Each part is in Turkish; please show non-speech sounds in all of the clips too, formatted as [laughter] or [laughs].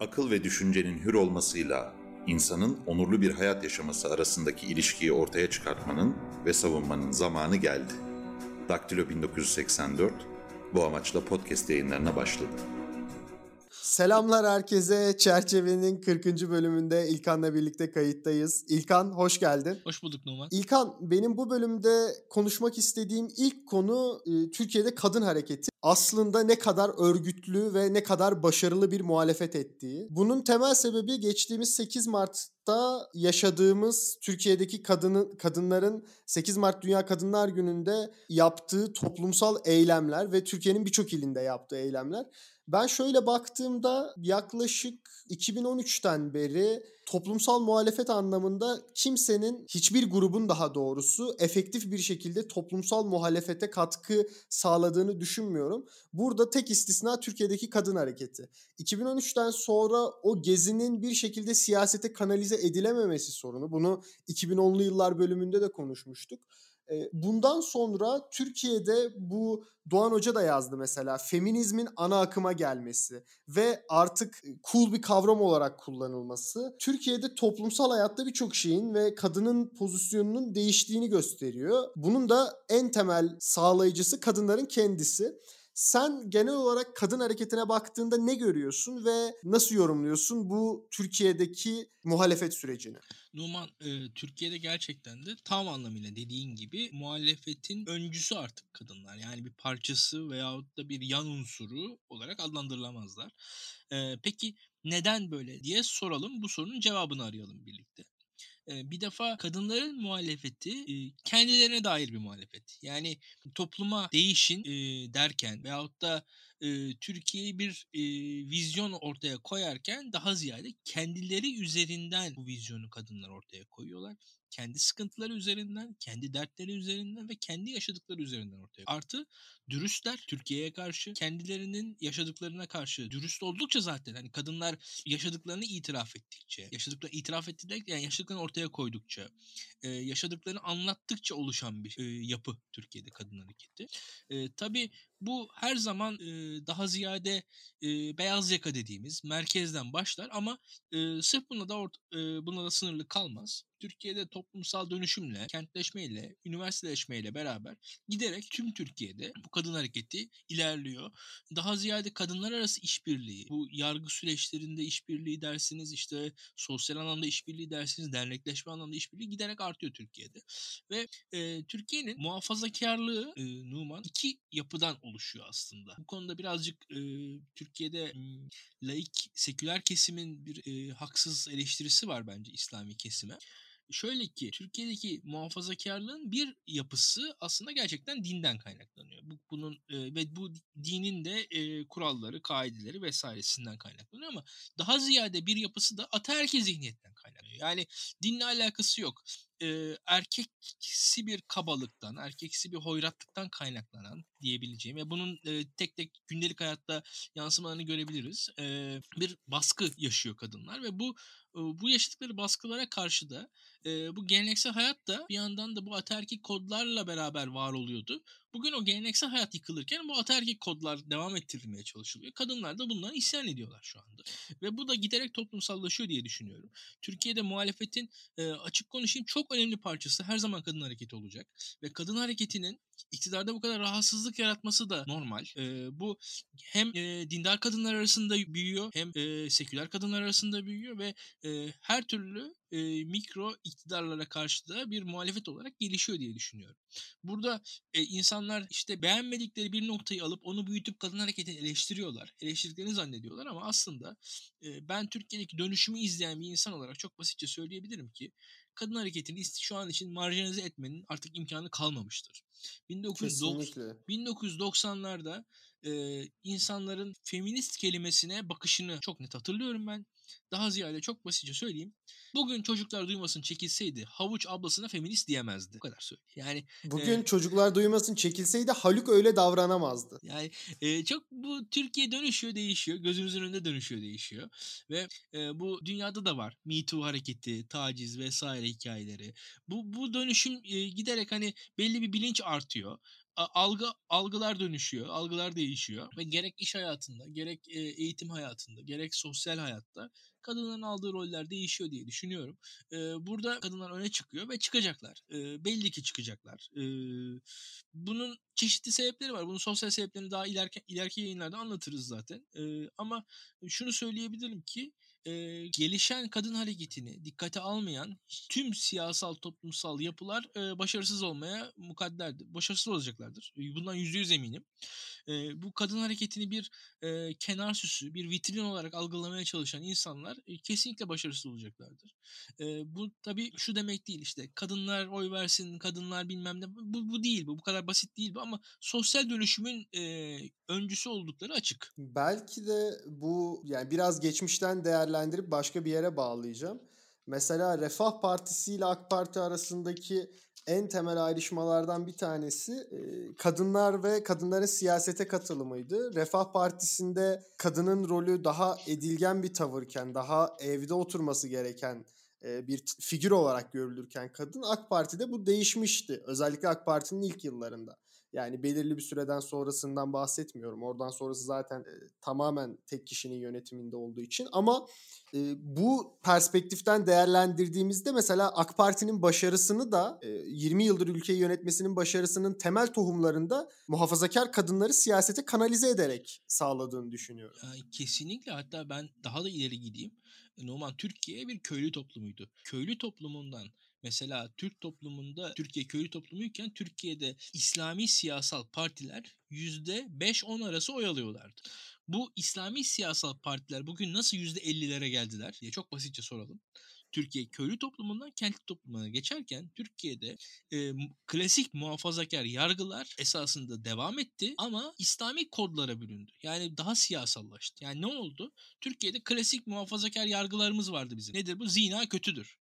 akıl ve düşüncenin hür olmasıyla insanın onurlu bir hayat yaşaması arasındaki ilişkiyi ortaya çıkartmanın ve savunmanın zamanı geldi. Daktilo 1984 bu amaçla podcast yayınlarına başladı. Selamlar herkese. Çerçevenin 40. bölümünde İlkan'la birlikte kayıttayız. İlkan hoş geldin. Hoş bulduk Numan. İlkan benim bu bölümde konuşmak istediğim ilk konu e, Türkiye'de kadın hareketi. Aslında ne kadar örgütlü ve ne kadar başarılı bir muhalefet ettiği. Bunun temel sebebi geçtiğimiz 8 Mart'ta yaşadığımız Türkiye'deki kadının kadınların 8 Mart Dünya Kadınlar Günü'nde yaptığı toplumsal eylemler ve Türkiye'nin birçok ilinde yaptığı eylemler. Ben şöyle baktığımda yaklaşık 2013'ten beri toplumsal muhalefet anlamında kimsenin hiçbir grubun daha doğrusu efektif bir şekilde toplumsal muhalefete katkı sağladığını düşünmüyorum. Burada tek istisna Türkiye'deki kadın hareketi. 2013'ten sonra o gezinin bir şekilde siyasete kanalize edilememesi sorunu. Bunu 2010'lu yıllar bölümünde de konuşmuştuk. Bundan sonra Türkiye'de bu Doğan Hoca da yazdı mesela feminizmin ana akıma gelmesi ve artık cool bir kavram olarak kullanılması Türkiye'de toplumsal hayatta birçok şeyin ve kadının pozisyonunun değiştiğini gösteriyor. Bunun da en temel sağlayıcısı kadınların kendisi. Sen genel olarak kadın hareketine baktığında ne görüyorsun ve nasıl yorumluyorsun bu Türkiye'deki muhalefet sürecini? Numan e, Türkiye'de gerçekten de tam anlamıyla dediğin gibi muhalefetin öncüsü artık kadınlar. Yani bir parçası veyahut da bir yan unsuru olarak adlandırılamazlar. E, peki neden böyle diye soralım. Bu sorunun cevabını arayalım birlikte bir defa kadınların muhalefeti kendilerine dair bir muhalefet. Yani topluma değişin derken veyahut da Türkiye'yi bir vizyon ortaya koyarken daha ziyade kendileri üzerinden bu vizyonu kadınlar ortaya koyuyorlar kendi sıkıntıları üzerinden, kendi dertleri üzerinden ve kendi yaşadıkları üzerinden ortaya. Artı dürüstler Türkiye'ye karşı, kendilerinin yaşadıklarına karşı dürüst oldukça zaten hani kadınlar yaşadıklarını itiraf ettikçe, yaşadıklarını itiraf ettikçe yani yaşadıklarını ortaya koydukça, e, yaşadıklarını anlattıkça oluşan bir e, yapı Türkiye'de kadın hareketi. E, tabii bu her zaman e, daha ziyade e, beyaz yaka dediğimiz merkezden başlar ama e, sırf buna da ort- e, buna da sınırlı kalmaz. Türkiye'de toplumsal dönüşümle, kentleşmeyle, üniversiteleşmeyle beraber giderek tüm Türkiye'de bu kadın hareketi ilerliyor. Daha ziyade kadınlar arası işbirliği, bu yargı süreçlerinde işbirliği dersiniz, işte sosyal anlamda işbirliği dersiniz, dernekleşme anlamda işbirliği giderek artıyor Türkiye'de. Ve e, Türkiye'nin muhafazakarlığı e, Numan iki yapıdan oluşuyor aslında. Bu konuda birazcık e, Türkiye'de m, laik, seküler kesimin bir e, haksız eleştirisi var bence İslami kesime şöyle ki Türkiye'deki muhafazakarlığın bir yapısı aslında gerçekten dinden kaynaklanıyor. Bu, bunun e, ve bu dinin de e, kuralları, kaideleri vesairesinden kaynaklanıyor ama daha ziyade bir yapısı da ataerkil zihniyetten kaynaklanıyor. Yani dinle alakası yok e, erkeksi bir kabalıktan, erkeksi bir hoyratlıktan kaynaklanan diyebileceğim ve bunun e, tek tek gündelik hayatta yansımalarını görebiliriz. E, bir baskı yaşıyor kadınlar ve bu bu yaşadıkları baskılara karşı da bu geleneksel hayat da bir yandan da bu ataerkil kodlarla beraber var oluyordu. Bugün o geleneksel hayat yıkılırken bu ataerkil kodlar devam ettirilmeye çalışılıyor. Kadınlar da bundan isyan ediyorlar şu anda. Ve bu da giderek toplumsallaşıyor diye düşünüyorum. Türkiye'de muhalefetin açık konuşayım çok önemli parçası her zaman kadın hareketi olacak. Ve kadın hareketinin iktidarda bu kadar rahatsızlık yaratması da normal. E, bu hem e, dindar kadınlar arasında büyüyor hem e, seküler kadınlar arasında büyüyor ve e, her türlü e, mikro iktidarlara karşı da bir muhalefet olarak gelişiyor diye düşünüyorum. Burada e, insanlar işte beğenmedikleri bir noktayı alıp onu büyütüp kadın hareketini eleştiriyorlar. Eleştirdiklerini zannediyorlar ama aslında e, ben Türkiye'deki dönüşümü izleyen bir insan olarak çok basitçe söyleyebilirim ki kadın hareketini şu an için marjinalize etmenin artık imkanı kalmamıştır. 1990'larda e, insanların feminist kelimesine bakışını çok net hatırlıyorum ben. Daha ziyade çok basitçe söyleyeyim. Bugün çocuklar duymasın çekilseydi havuç ablasına feminist diyemezdi. Bu kadar söyleyeyim. Yani bugün e, çocuklar duymasın çekilseydi Haluk öyle davranamazdı. Yani e, çok bu Türkiye dönüşüyor, değişiyor. Gözümüzün önünde dönüşüyor, değişiyor. Ve e, bu dünyada da var. Me Too hareketi, taciz vesaire hikayeleri. Bu bu dönüşüm e, giderek hani belli bir bilinç artıyor. algı algılar dönüşüyor, algılar değişiyor ve gerek iş hayatında, gerek eğitim hayatında, gerek sosyal hayatta kadınların aldığı roller değişiyor diye düşünüyorum. E, burada kadınlar öne çıkıyor ve çıkacaklar. E, belli ki çıkacaklar. E, bunun çeşitli sebepleri var. Bunun sosyal sebeplerini daha ileriki, ileriki yayınlarda anlatırız zaten. E, ama şunu söyleyebilirim ki e, gelişen kadın hareketini dikkate almayan tüm siyasal toplumsal yapılar e, başarısız olmaya mukadderdir. Başarısız olacaklardır. Bundan yüzde yüz eminim. E, bu kadın hareketini bir e, kenar süsü, bir vitrin olarak algılamaya çalışan insanlar e, kesinlikle başarısız olacaklardır. E, bu tabii şu demek değil işte kadınlar oy versin, kadınlar bilmem ne. Bu, bu değil bu. Bu kadar basit değil bu ama sosyal dönüşümün e, öncüsü oldukları açık. Belki de bu yani biraz geçmişten değerlendirip başka bir yere bağlayacağım. Mesela Refah Partisi ile AK Parti arasındaki en temel ayrışmalardan bir tanesi kadınlar ve kadınların siyasete katılımıydı. Refah Partisi'nde kadının rolü daha edilgen bir tavırken, daha evde oturması gereken bir figür olarak görülürken kadın AK Parti'de bu değişmişti. Özellikle AK Parti'nin ilk yıllarında. Yani belirli bir süreden sonrasından bahsetmiyorum. Oradan sonrası zaten e, tamamen tek kişinin yönetiminde olduğu için. Ama e, bu perspektiften değerlendirdiğimizde mesela AK Parti'nin başarısını da e, 20 yıldır ülkeyi yönetmesinin başarısının temel tohumlarında muhafazakar kadınları siyasete kanalize ederek sağladığını düşünüyorum. Yani kesinlikle hatta ben daha da ileri gideyim. Numan Türkiye bir köylü toplumuydu. Köylü toplumundan Mesela Türk toplumunda Türkiye köylü toplumuyken Türkiye'de İslami siyasal partiler %5-10 arası oy alıyorlardı. Bu İslami siyasal partiler bugün nasıl %50'lere geldiler diye çok basitçe soralım. Türkiye köylü toplumundan kentli toplumuna geçerken Türkiye'de e, klasik muhafazakar yargılar esasında devam etti ama İslami kodlara büründü. Yani daha siyasallaştı. Yani ne oldu? Türkiye'de klasik muhafazakar yargılarımız vardı bizim. Nedir bu? Zina kötüdür.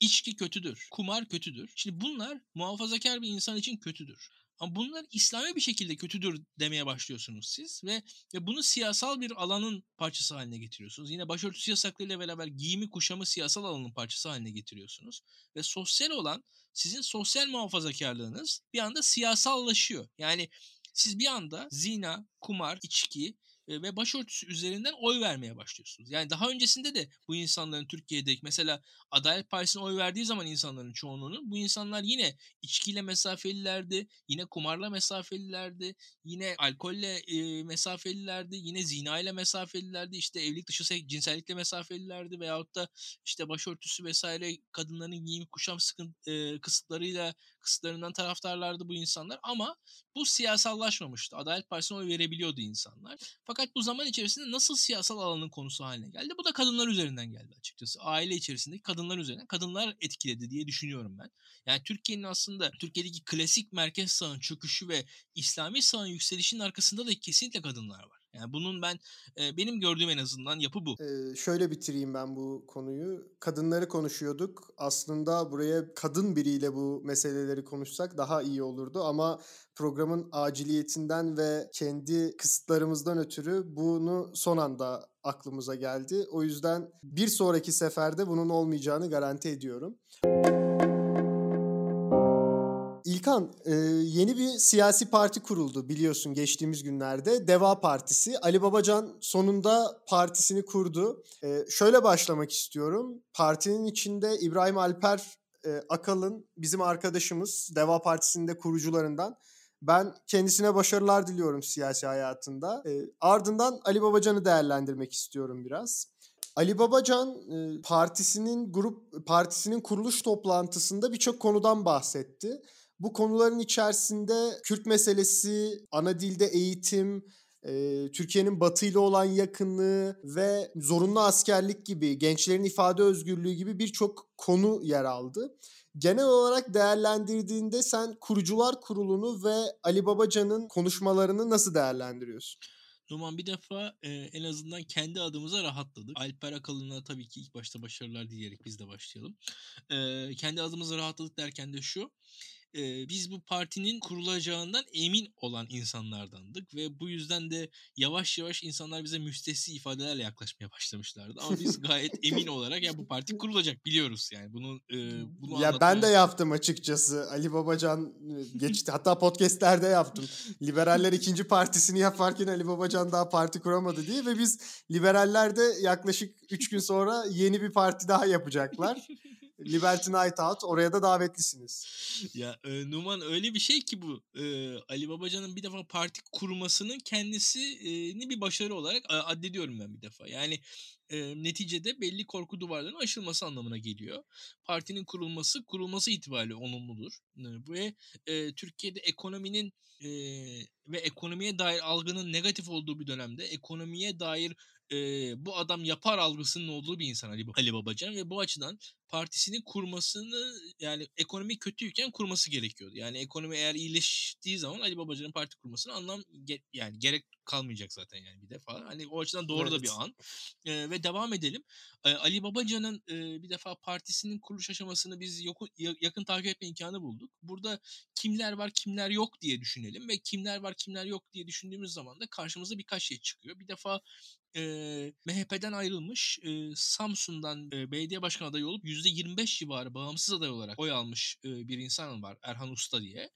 İçki kötüdür. Kumar kötüdür. Şimdi bunlar muhafazakar bir insan için kötüdür. Ama bunlar İslami bir şekilde kötüdür demeye başlıyorsunuz siz ve, ve bunu siyasal bir alanın parçası haline getiriyorsunuz. Yine başörtüsü yasaklarıyla beraber giyimi kuşamı siyasal alanın parçası haline getiriyorsunuz. Ve sosyal olan sizin sosyal muhafazakarlığınız bir anda siyasallaşıyor. Yani siz bir anda zina, kumar, içki ve başörtüsü üzerinden oy vermeye başlıyorsunuz. Yani daha öncesinde de bu insanların Türkiye'de mesela Adalet Partisi'ne oy verdiği zaman insanların çoğunluğunun bu insanlar yine içkiyle mesafelilerdi, yine kumarla mesafelilerdi, yine alkolle e, mesafelilerdi, yine zina ile mesafelilerdi, işte evlilik dışı cinsellikle mesafelilerdi veyahut da işte başörtüsü vesaire kadınların giyim kuşam sıkıntı, e, kısıtlarıyla kısıtlarından taraftarlardı bu insanlar ama bu siyasallaşmamıştı. Adalet Partisi'ne oy verebiliyordu insanlar. Fakat bu zaman içerisinde nasıl siyasal alanın konusu haline geldi? Bu da kadınlar üzerinden geldi açıkçası. Aile içerisindeki kadınlar üzerinden. Kadınlar etkiledi diye düşünüyorum ben. Yani Türkiye'nin aslında Türkiye'deki klasik merkez sağın çöküşü ve İslami sağın yükselişinin arkasında da kesinlikle kadınlar var. Yani bunun ben e, benim gördüğüm en azından yapı bu. Ee, şöyle bitireyim ben bu konuyu. Kadınları konuşuyorduk. Aslında buraya kadın biriyle bu meseleleri konuşsak daha iyi olurdu ama programın aciliyetinden ve kendi kısıtlarımızdan ötürü bunu son anda aklımıza geldi. O yüzden bir sonraki seferde bunun olmayacağını garanti ediyorum. İlkan e, yeni bir siyasi parti kuruldu biliyorsun geçtiğimiz günlerde. Deva Partisi. Ali Babacan sonunda partisini kurdu. E, şöyle başlamak istiyorum. Partinin içinde İbrahim Alper e, Akalın bizim arkadaşımız. Deva Partisi'nin kurucularından. Ben kendisine başarılar diliyorum siyasi hayatında. Ardından Ali Babacan'ı değerlendirmek istiyorum biraz. Ali Babacan partisinin grup partisinin kuruluş toplantısında birçok konudan bahsetti. Bu konuların içerisinde Kürt meselesi, ana dilde eğitim, Türkiye'nin Batı ile olan yakınlığı ve zorunlu askerlik gibi, gençlerin ifade özgürlüğü gibi birçok konu yer aldı. Genel olarak değerlendirdiğinde sen kurucular kurulunu ve Ali Babacan'ın konuşmalarını nasıl değerlendiriyorsun? Numan bir defa e, en azından kendi adımıza rahatladık. Alper Akalın'a tabii ki ilk başta başarılar dileyerek biz de başlayalım. E, kendi adımıza rahatladık derken de şu. E, biz bu partinin kurulacağından emin olan insanlardandık ve bu yüzden de yavaş yavaş insanlar bize müstesni ifadelerle yaklaşmaya başlamışlardı. Ama biz gayet [laughs] emin olarak ya bu parti kurulacak biliyoruz yani bunu e, bunu Ya ben de yaptım açıkçası. Ali Babacan geçti. Hatta podcastlerde yaptım. Liberaller [laughs] ikinci partisini yaparken Ali Babacan daha parti kuramadı diye ve biz liberaller de yaklaşık 3 gün sonra yeni bir parti daha yapacaklar. Liberty Night Out. Oraya da davetlisiniz. Ya e, Numan öyle bir şey ki bu. E, Ali Babacan'ın bir defa parti kurmasının kendisini bir başarı olarak addediyorum ben bir defa. Yani e, neticede belli korku duvarlarının aşılması anlamına geliyor. Partinin kurulması, kurulması itibariyle olumludur. E, ve e, Türkiye'de ekonominin e, ve ekonomiye dair algının negatif olduğu bir dönemde ekonomiye dair e, bu adam yapar algısının olduğu bir insan Ali, Ali Babacan ve bu açıdan partisini kurmasını yani ekonomi kötüyken kurması gerekiyordu. Yani ekonomi eğer iyileştiği zaman Ali Babacan'ın parti kurmasına anlam ge- yani gerek kalmayacak zaten yani bir defa. Hani o açıdan doğru evet. da bir an. E, ve devam edelim. E, Ali Babacan'ın e, bir defa partisinin kuruluş aşamasını biz yoku, yakın takip etme imkanı bulduk. Burada kimler var kimler yok diye düşünelim ve kimler var kimler yok diye düşündüğümüz zaman da karşımıza birkaç şey çıkıyor. Bir defa e, MHP'den ayrılmış e, Samsun'dan e, belediye başkan adayı olup %25 civarı bağımsız aday olarak oy almış e, bir insan var Erhan Usta diye.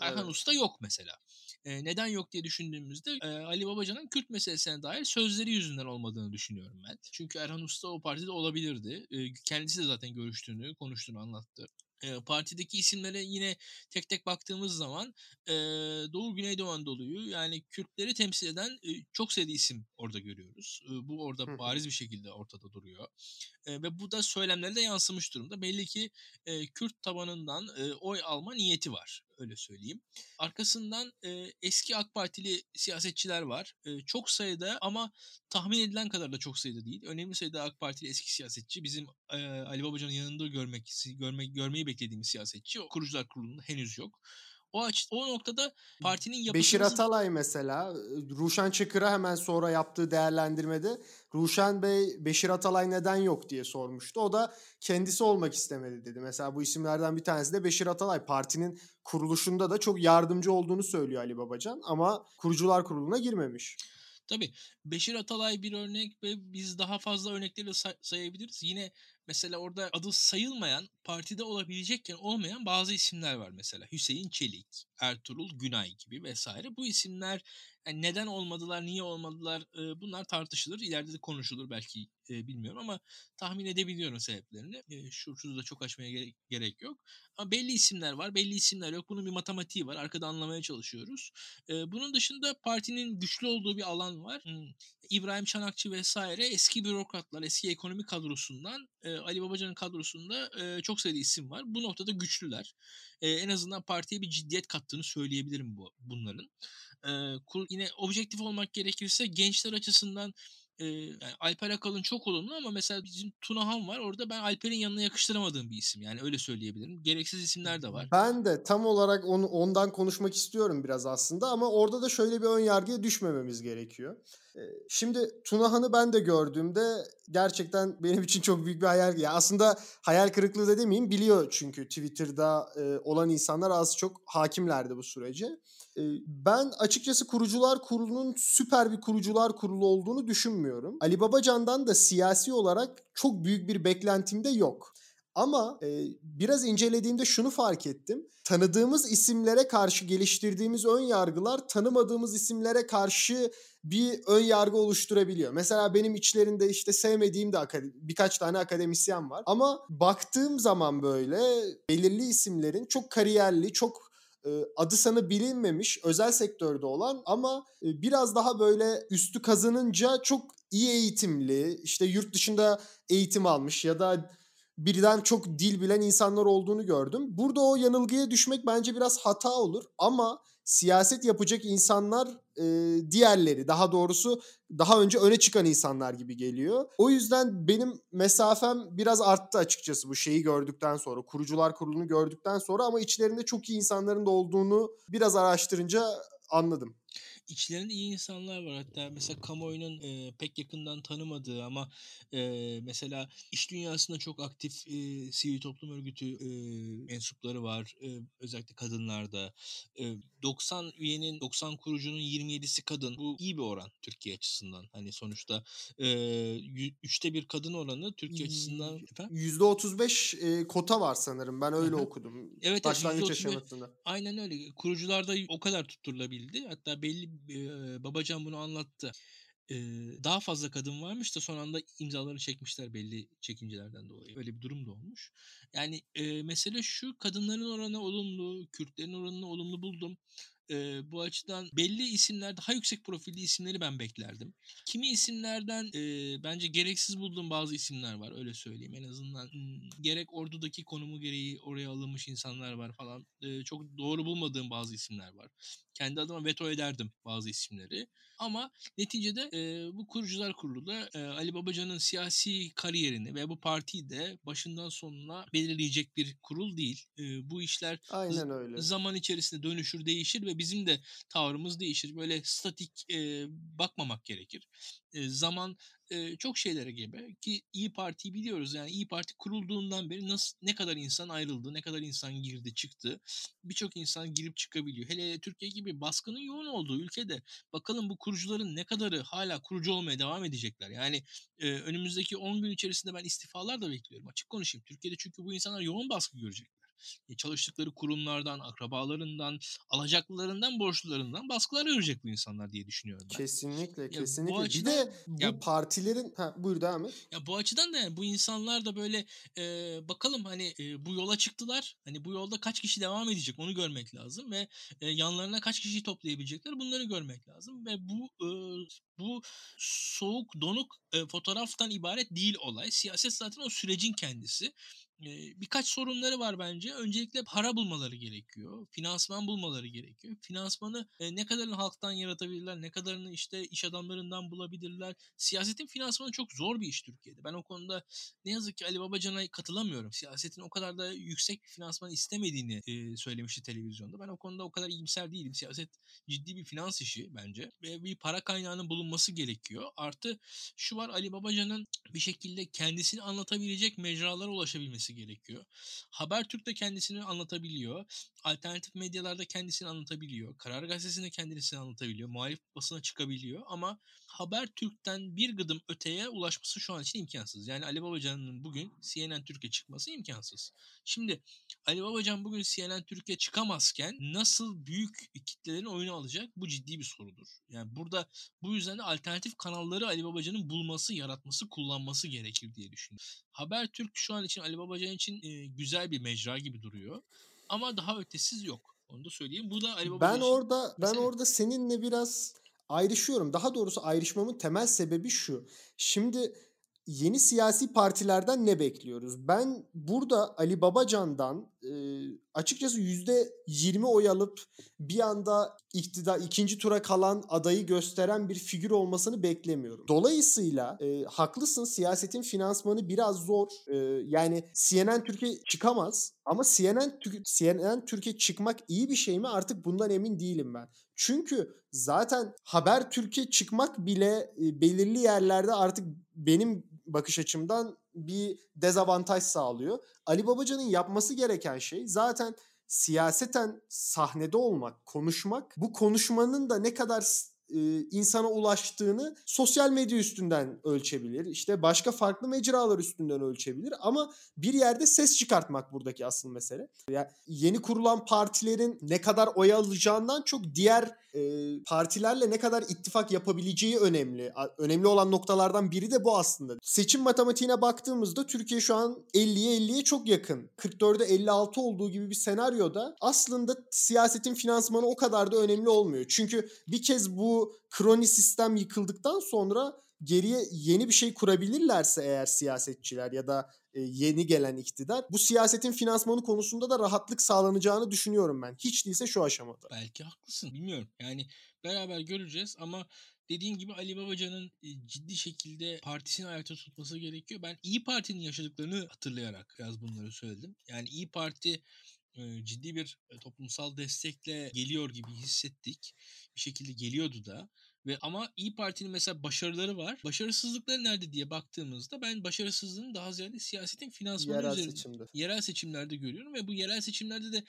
Erhan evet. Usta yok mesela. E, neden yok diye düşündüğümüzde e, Ali Babacan'ın Kürt meselesine dair sözleri yüzünden olmadığını düşünüyorum ben. Çünkü Erhan Usta o partide olabilirdi. E, kendisi de zaten görüştüğünü, konuştuğunu anlattı e, partideki isimlere yine tek tek baktığımız zaman e, Doğu Güneydoğu Anadolu'yu yani Kürtleri temsil eden e, çok sayıda isim orada görüyoruz. E, bu orada bariz bir şekilde ortada duruyor. E, ve bu da söylemlere de yansımış durumda. Belli ki e, Kürt tabanından e, oy alma niyeti var öyle söyleyeyim. Arkasından e, eski AK Partili siyasetçiler var. E, çok sayıda ama tahmin edilen kadar da çok sayıda değil. Önemli sayıda AK Partili eski siyasetçi bizim e, Ali Babacan'ın yanında görmek, görmek görmeyi beklediğimiz siyasetçi. O kurucular kurulunda henüz yok. O aç o noktada partinin yapısını... Beşir Atalay mesela Ruşen Çakır'a hemen sonra yaptığı değerlendirmede Ruşen Bey Beşir Atalay neden yok diye sormuştu. O da kendisi olmak istemedi dedi. Mesela bu isimlerden bir tanesi de Beşir Atalay. Partinin kuruluşunda da çok yardımcı olduğunu söylüyor Ali Babacan ama kurucular kuruluna girmemiş. Tabii Beşir Atalay bir örnek ve biz daha fazla örnekleri say- sayabiliriz. Yine mesela orada adı sayılmayan, partide olabilecekken olmayan bazı isimler var mesela. Hüseyin Çelik, Ertuğrul Günay gibi vesaire. Bu isimler yani neden olmadılar, niye olmadılar e, bunlar tartışılır. İleride de konuşulur belki e, bilmiyorum ama tahmin edebiliyorum sebeplerini. E, şurada da çok açmaya gerek, gerek yok. Ama belli isimler var, belli isimler yok. Bunun bir matematiği var. Arkada anlamaya çalışıyoruz. E, bunun dışında partinin güçlü olduğu bir alan var. İbrahim Çanakçı vesaire eski bürokratlar, eski ekonomi kadrosundan e, Ali Babacan'ın kadrosunda e, çok sayıda isim var. Bu noktada güçlüler. E, en azından partiye bir ciddiyet kattığını söyleyebilirim bu bunların. E, yine objektif olmak gerekirse gençler açısından yani Alper Akalın çok olumlu ama mesela bizim Tunahan var. Orada ben Alper'in yanına yakıştıramadığım bir isim. Yani öyle söyleyebilirim. Gereksiz isimler de var. Ben de tam olarak onu, ondan konuşmak istiyorum biraz aslında ama orada da şöyle bir ön yargıya düşmememiz gerekiyor. Şimdi Tunahan'ı ben de gördüğümde gerçekten benim için çok büyük bir hayal. Ya aslında hayal kırıklığı da demeyeyim biliyor çünkü Twitter'da olan insanlar az çok hakimlerdi bu sürece. Ben açıkçası kurucular kurulunun süper bir kurucular kurulu olduğunu düşünmüyorum. Ali Babacan'dan da siyasi olarak çok büyük bir beklentim de yok. Ama e, biraz incelediğimde şunu fark ettim. Tanıdığımız isimlere karşı geliştirdiğimiz ön yargılar tanımadığımız isimlere karşı bir ön yargı oluşturabiliyor. Mesela benim içlerinde işte sevmediğim de birkaç tane akademisyen var. Ama baktığım zaman böyle belirli isimlerin çok kariyerli, çok adı sanı bilinmemiş özel sektörde olan ama biraz daha böyle üstü kazanınca çok iyi eğitimli işte yurt dışında eğitim almış ya da birden çok dil bilen insanlar olduğunu gördüm. Burada o yanılgıya düşmek bence biraz hata olur ama siyaset yapacak insanlar e, diğerleri daha doğrusu daha önce öne çıkan insanlar gibi geliyor. O yüzden benim mesafem biraz arttı açıkçası bu şeyi gördükten sonra kurucular kurulunu gördükten sonra ama içlerinde çok iyi insanların da olduğunu biraz araştırınca anladım. İçlerinde iyi insanlar var. Hatta mesela kamuoyunun e, pek yakından tanımadığı ama e, mesela iş dünyasında çok aktif e, sivil toplum örgütü e, mensupları var. E, özellikle kadınlarda. E, 90 üyenin 90 kurucunun 27'si kadın. Bu iyi bir oran Türkiye açısından. Hani sonuçta e, üçte bir kadın oranı Türkiye açısından efendim? %35 e, kota var sanırım. Ben öyle okudum. Evet, Başlangıç %35, aşamasında. Aynen öyle. Kurucularda o kadar tutturulabildi. Hatta belli Babacan bunu anlattı. Daha fazla kadın varmış da son anda imzalarını çekmişler belli çekincelerden dolayı. Öyle bir durum da olmuş. Yani e, mesele şu kadınların oranı olumlu, Kürtlerin oranını olumlu buldum. E, bu açıdan belli isimler, daha yüksek profilli isimleri ben beklerdim. Kimi isimlerden e, bence gereksiz bulduğum bazı isimler var öyle söyleyeyim. En azından hmm, gerek ordudaki konumu gereği oraya alınmış insanlar var falan. E, çok doğru bulmadığım bazı isimler var. Kendi adıma veto ederdim bazı isimleri. Ama neticede e, bu kurucular kurulu da e, Ali Babacan'ın siyasi kariyerini ve bu partiyi de başından sonuna belirleyecek bir kurul değil. E, bu işler Aynen öyle. zaman içerisinde dönüşür, değişir ve bizim de tavrımız değişir. Böyle statik e, bakmamak gerekir. E, zaman e, çok şeylere gebe ki İyi Parti'yi biliyoruz. Yani İyi Parti kurulduğundan beri nasıl ne kadar insan ayrıldı, ne kadar insan girdi, çıktı. Birçok insan girip çıkabiliyor. Hele Türkiye gibi baskının yoğun olduğu ülkede bakalım bu kurucuların ne kadarı hala kurucu olmaya devam edecekler. Yani e, önümüzdeki 10 gün içerisinde ben istifalar da bekliyorum. Açık konuşayım. Türkiye'de çünkü bu insanlar yoğun baskı görecek çalıştıkları kurumlardan, akrabalarından, alacaklılarından, borçlularından baskılar görecek bu insanlar diye düşünüyorum ben. Kesinlikle, kesinlikle. Ya açıdan, bir de bu ya, partilerin ha buyur devam et. Ya bu açıdan da yani bu insanlar da böyle e, bakalım hani e, bu yola çıktılar. Hani bu yolda kaç kişi devam edecek onu görmek lazım ve e, yanlarına kaç kişi toplayabilecekler bunları görmek lazım ve bu e, bu soğuk, donuk e, fotoğraftan ibaret değil olay. Siyaset zaten o sürecin kendisi birkaç sorunları var bence. Öncelikle para bulmaları gerekiyor. Finansman bulmaları gerekiyor. Finansmanı ne kadarını halktan yaratabilirler, ne kadarını işte iş adamlarından bulabilirler. Siyasetin finansmanı çok zor bir iş Türkiye'de. Ben o konuda ne yazık ki Ali Babacan'a katılamıyorum. Siyasetin o kadar da yüksek bir finansman istemediğini söylemişti televizyonda. Ben o konuda o kadar iyimser değilim. Siyaset ciddi bir finans işi bence. Ve bir para kaynağının bulunması gerekiyor. Artı şu var Ali Babacan'ın bir şekilde kendisini anlatabilecek mecralara ulaşabilmesi olması gerekiyor. Habertürk de kendisini anlatabiliyor. Alternatif medyalarda kendisini anlatabiliyor. Karar Gazetesi'nde kendisini anlatabiliyor. Muhalif basına çıkabiliyor ama Habertürk'ten bir gıdım öteye ulaşması şu an için imkansız. Yani Ali Babacan'ın bugün CNN Türkiye çıkması imkansız. Şimdi Ali Babacan bugün CNN Türkiye çıkamazken nasıl büyük kitlelerin oyunu alacak? Bu ciddi bir sorudur. Yani burada bu yüzden de alternatif kanalları Ali Babacan'ın bulması, yaratması, kullanması gerekir diye düşünüyorum. Habertürk şu an için Ali Babacan için e, güzel bir mecra gibi duruyor. Ama daha ötesiz yok. Onu da söyleyeyim. Bu da Ali Babacan Ben için orada ben orada seninle biraz ayrışıyorum. Daha doğrusu ayrışmamın temel sebebi şu. Şimdi yeni siyasi partilerden ne bekliyoruz? Ben burada Ali Babacan'dan e, açıkçası %20 oy alıp bir anda iktidar ikinci tura kalan adayı gösteren bir figür olmasını beklemiyorum. Dolayısıyla e, haklısın siyasetin finansmanı biraz zor. E, yani CNN Türkiye çıkamaz ama CNN CNN Türkiye çıkmak iyi bir şey mi artık bundan emin değilim ben. Çünkü zaten Haber Türkiye çıkmak bile e, belirli yerlerde artık benim bakış açımdan bir dezavantaj sağlıyor. Ali Babacan'ın yapması gereken şey zaten siyaseten sahnede olmak, konuşmak. Bu konuşmanın da ne kadar e, insana ulaştığını sosyal medya üstünden ölçebilir. İşte başka farklı mecralar üstünden ölçebilir ama bir yerde ses çıkartmak buradaki asıl mesele. Yani yeni kurulan partilerin ne kadar oy alacağından çok diğer e, partilerle ne kadar ittifak yapabileceği önemli. Önemli olan noktalardan biri de bu aslında. Seçim matematiğine baktığımızda Türkiye şu an 50'ye 50'ye çok yakın. 44'e 56 olduğu gibi bir senaryoda aslında siyasetin finansmanı o kadar da önemli olmuyor. Çünkü bir kez bu kroni sistem yıkıldıktan sonra geriye yeni bir şey kurabilirlerse eğer siyasetçiler ya da e, yeni gelen iktidar bu siyasetin finansmanı konusunda da rahatlık sağlanacağını düşünüyorum ben. Hiç değilse şu aşamada. Belki haklısın bilmiyorum. Yani beraber göreceğiz ama dediğin gibi Ali Babacan'ın e, ciddi şekilde partisini ayakta tutması gerekiyor. Ben İyi Parti'nin yaşadıklarını hatırlayarak biraz bunları söyledim. Yani İyi Parti e, ciddi bir toplumsal destekle geliyor gibi hissettik. Bir şekilde geliyordu da. Ve ama İyi Parti'nin mesela başarıları var. Başarısızlıkları nerede diye baktığımızda ben başarısızlığını daha ziyade siyasetin finansmanı Yerel üzerinde seçimde. yerel seçimlerde görüyorum ve bu yerel seçimlerde de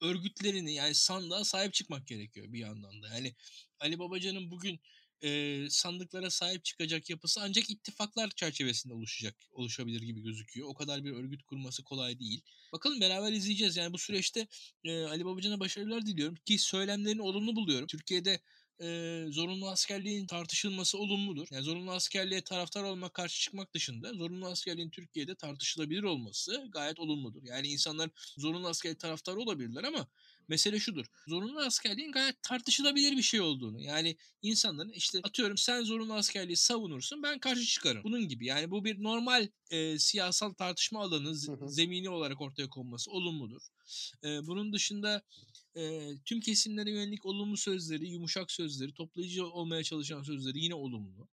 örgütlerini yani sandığa sahip çıkmak gerekiyor bir yandan da. Yani Ali Babacan'ın bugün e, sandıklara sahip çıkacak yapısı ancak ittifaklar çerçevesinde oluşacak, oluşabilir gibi gözüküyor. O kadar bir örgüt kurması kolay değil. Bakalım beraber izleyeceğiz. Yani bu süreçte e, Ali Babacan'a başarılar diliyorum ki söylemlerini olumlu buluyorum. Türkiye'de e, zorunlu askerliğin tartışılması olumludur. Yani zorunlu askerliğe taraftar olmak, karşı çıkmak dışında zorunlu askerliğin Türkiye'de tartışılabilir olması gayet olumludur. Yani insanlar zorunlu askerliğe taraftar olabilirler ama mesele şudur. Zorunlu askerliğin gayet tartışılabilir bir şey olduğunu. Yani insanların işte atıyorum sen zorunlu askerliği savunursun ben karşı çıkarım. Bunun gibi yani bu bir normal e, siyasal tartışma alanı zemini olarak ortaya konması olumludur. E, bunun dışında e, tüm kesimlere yönelik olumlu sözleri, yumuşak sözleri, toplayıcı olmaya çalışan sözleri yine olumlu.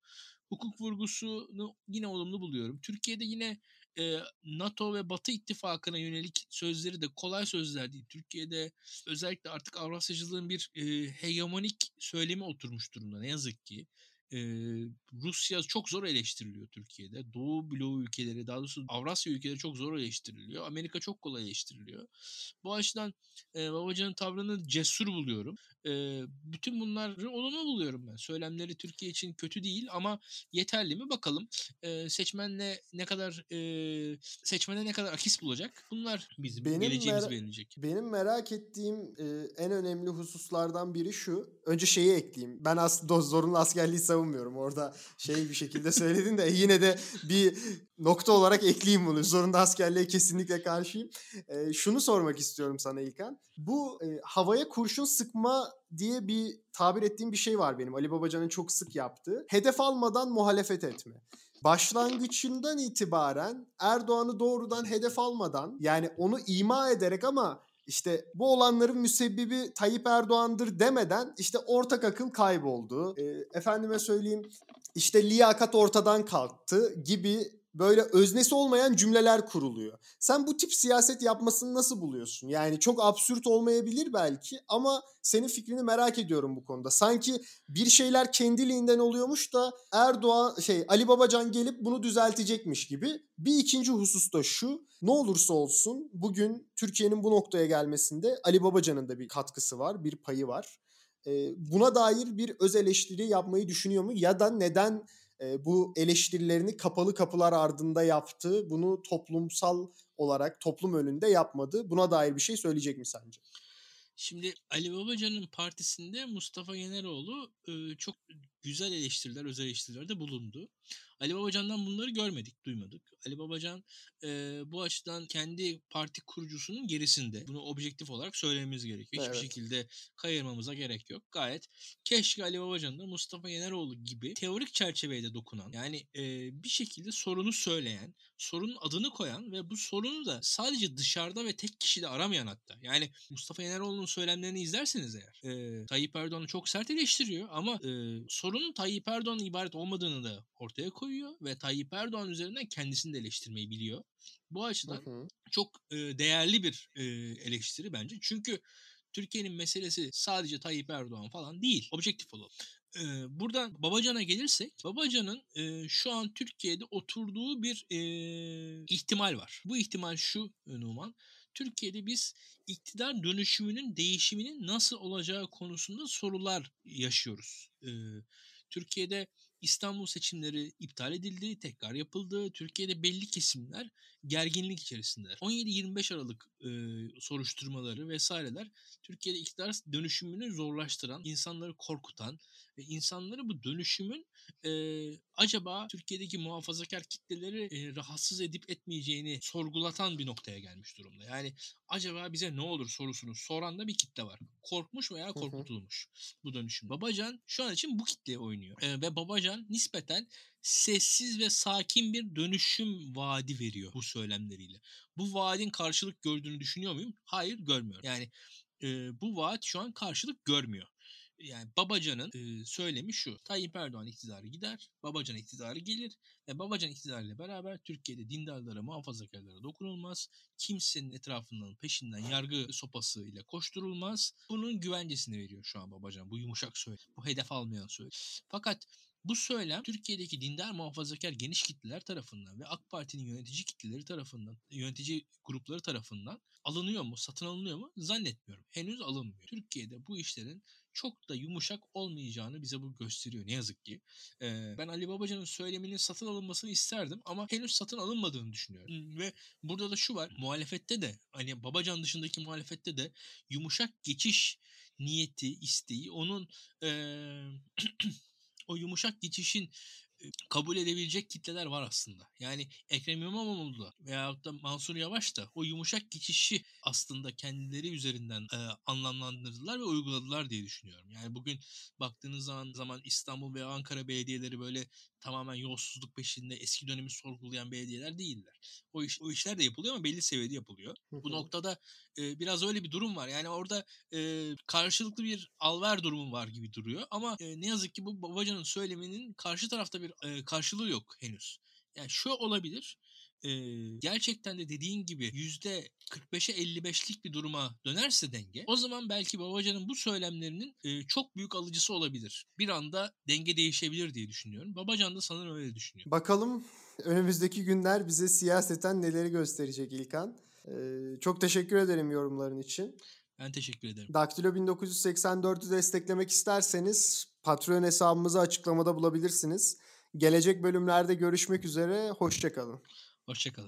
Hukuk vurgusunu yine olumlu buluyorum. Türkiye'de yine e, NATO ve Batı ittifakına yönelik sözleri de kolay sözler değil. Türkiye'de özellikle artık Avrasyacılığın bir e, hegemonik söylemi oturmuş durumda ne yazık ki. Rusya çok zor eleştiriliyor Türkiye'de. Doğu bloğu ülkeleri daha doğrusu Avrasya ülkeleri çok zor eleştiriliyor. Amerika çok kolay eleştiriliyor. Bu açıdan e, Babacan'ın tavrını cesur buluyorum. E, bütün bunları olumlu buluyorum ben. Söylemleri Türkiye için kötü değil ama yeterli mi bakalım. E, seçmenle ne kadar e, seçmene ne kadar akis bulacak? Bunlar bizim benim geleceğimiz belirleyecek. Benim merak ettiğim e, en önemli hususlardan biri şu. Önce şeyi ekleyeyim. Ben aslında zorunlu askerliği savunmuyorum. Orada şey bir şekilde söyledin de [laughs] yine de bir nokta olarak ekleyeyim bunu. Zorunlu askerliğe kesinlikle karşıyım. E, şunu sormak istiyorum sana İlkan. Bu e, havaya kurşun sıkma diye bir tabir ettiğim bir şey var benim. Ali Babacan'ın çok sık yaptığı. Hedef almadan muhalefet etme başlangıçından itibaren Erdoğan'ı doğrudan hedef almadan yani onu ima ederek ama işte bu olanların müsebbibi Tayyip Erdoğan'dır demeden işte ortak akıl kayboldu. E, efendime söyleyeyim işte liyakat ortadan kalktı gibi böyle öznesi olmayan cümleler kuruluyor. Sen bu tip siyaset yapmasını nasıl buluyorsun? Yani çok absürt olmayabilir belki ama senin fikrini merak ediyorum bu konuda. Sanki bir şeyler kendiliğinden oluyormuş da Erdoğan şey Ali Babacan gelip bunu düzeltecekmiş gibi. Bir ikinci husus da şu. Ne olursa olsun bugün Türkiye'nin bu noktaya gelmesinde Ali Babacan'ın da bir katkısı var, bir payı var. Buna dair bir öz eleştiri yapmayı düşünüyor mu? Ya da neden bu eleştirilerini kapalı kapılar ardında yaptı? Bunu toplumsal olarak toplum önünde yapmadı. Buna dair bir şey söyleyecek mi sence? Şimdi Ali Babacan'ın partisinde Mustafa Yeneroğlu e, çok güzel eleştiriler, özel eleştirilerde bulundu. Ali Babacan'dan bunları görmedik, duymadık. Ali Babacan e, bu açıdan kendi parti kurucusunun gerisinde. Bunu objektif olarak söylememiz gerekiyor. Hiçbir evet. şekilde kayırmamıza gerek yok. Gayet keşke Ali Babacan da Mustafa Yeneroğlu gibi teorik çerçeveye dokunan yani e, bir şekilde sorunu söyleyen, sorunun adını koyan ve bu sorunu da sadece dışarıda ve tek kişide aramayan hatta. Yani Mustafa Yeneroğlu'nun söylemlerini izlerseniz eğer e, Tayyip Erdoğan'ı çok sert eleştiriyor ama e, sorunun Tayyip Erdoğan'ın ibaret olmadığını da ortaya koyuyor ve Tayyip Erdoğan üzerinden kendisini de eleştirmeyi biliyor. Bu açıdan hı hı. çok e, değerli bir e, eleştiri bence. Çünkü Türkiye'nin meselesi sadece Tayyip Erdoğan falan değil. Objektif olalım. Ee, buradan Babacan'a gelirsek, Babacan'ın e, şu an Türkiye'de oturduğu bir e, ihtimal var. Bu ihtimal şu Numan. Türkiye'de biz iktidar dönüşümünün, değişiminin nasıl olacağı konusunda sorular yaşıyoruz. Türkiye'de İstanbul seçimleri iptal edildi, tekrar yapıldı. Türkiye'de belli kesimler gerginlik içerisinde. 17-25 Aralık e, soruşturmaları vesaireler Türkiye'de iktidar dönüşümünü zorlaştıran, insanları korkutan ve insanları bu dönüşümün e, acaba Türkiye'deki muhafazakar kitleleri e, rahatsız edip etmeyeceğini sorgulatan bir noktaya gelmiş durumda. Yani acaba bize ne olur sorusunu soran da bir kitle var. Korkmuş veya korkutulmuş bu dönüşüm. Babacan şu an için bu kitleye oynuyor. E, ve Babacan nispeten sessiz ve sakin bir dönüşüm vaadi veriyor bu söylemleriyle. Bu vaadin karşılık gördüğünü düşünüyor muyum? Hayır görmüyorum. Yani e, bu vaat şu an karşılık görmüyor. yani Babacan'ın e, söylemi şu. Tayyip Erdoğan iktidarı gider, Babacan iktidarı gelir ve Babacan iktidarıyla beraber Türkiye'de dindarlara, muhafazakarlara dokunulmaz. Kimsenin etrafından peşinden yargı sopası ile koşturulmaz. Bunun güvencesini veriyor şu an Babacan. Bu yumuşak söyle. Bu hedef almayan söyle. Fakat bu söylem Türkiye'deki dindar muhafazakar geniş kitleler tarafından ve AK Parti'nin yönetici kitleleri tarafından, yönetici grupları tarafından alınıyor mu, satın alınıyor mu? Zannetmiyorum. Henüz alınmıyor. Türkiye'de bu işlerin çok da yumuşak olmayacağını bize bu gösteriyor ne yazık ki. Ee, ben Ali Babacan'ın söyleminin satın alınmasını isterdim ama henüz satın alınmadığını düşünüyorum. Ve burada da şu var. Muhalefette de hani Babacan dışındaki muhalefette de yumuşak geçiş niyeti, isteği onun ee, [clears throat] o yumuşak geçişin kabul edebilecek kitleler var aslında. Yani Ekrem İmamoğlu da veyahut da Mansur Yavaş da o yumuşak geçişi aslında kendileri üzerinden e, anlamlandırdılar ve uyguladılar diye düşünüyorum. Yani bugün baktığınız zaman zaman İstanbul ve Ankara belediyeleri böyle tamamen yolsuzluk peşinde eski dönemi sorgulayan belediyeler değiller. O iş o işler de yapılıyor ama belli seviyede yapılıyor. Bu noktada e, biraz öyle bir durum var. Yani orada e, karşılıklı bir alver durumu var gibi duruyor ama e, ne yazık ki bu Babacan'ın söyleminin karşı tarafta bir e, karşılığı yok henüz. Yani şu olabilir. E, gerçekten de dediğin gibi yüzde 45'e 55'lik bir duruma dönerse denge o zaman belki Babacan'ın bu söylemlerinin e, çok büyük alıcısı olabilir. Bir anda denge değişebilir diye düşünüyorum. Babacan da sanırım öyle düşünüyor. Bakalım önümüzdeki günler bize siyaseten neleri gösterecek İlkan. Ee, çok teşekkür ederim yorumların için. Ben teşekkür ederim. Daktilo 1984'ü desteklemek isterseniz Patreon hesabımızı açıklamada bulabilirsiniz. Gelecek bölümlerde görüşmek üzere. Hoşçakalın. Hoşçakalın.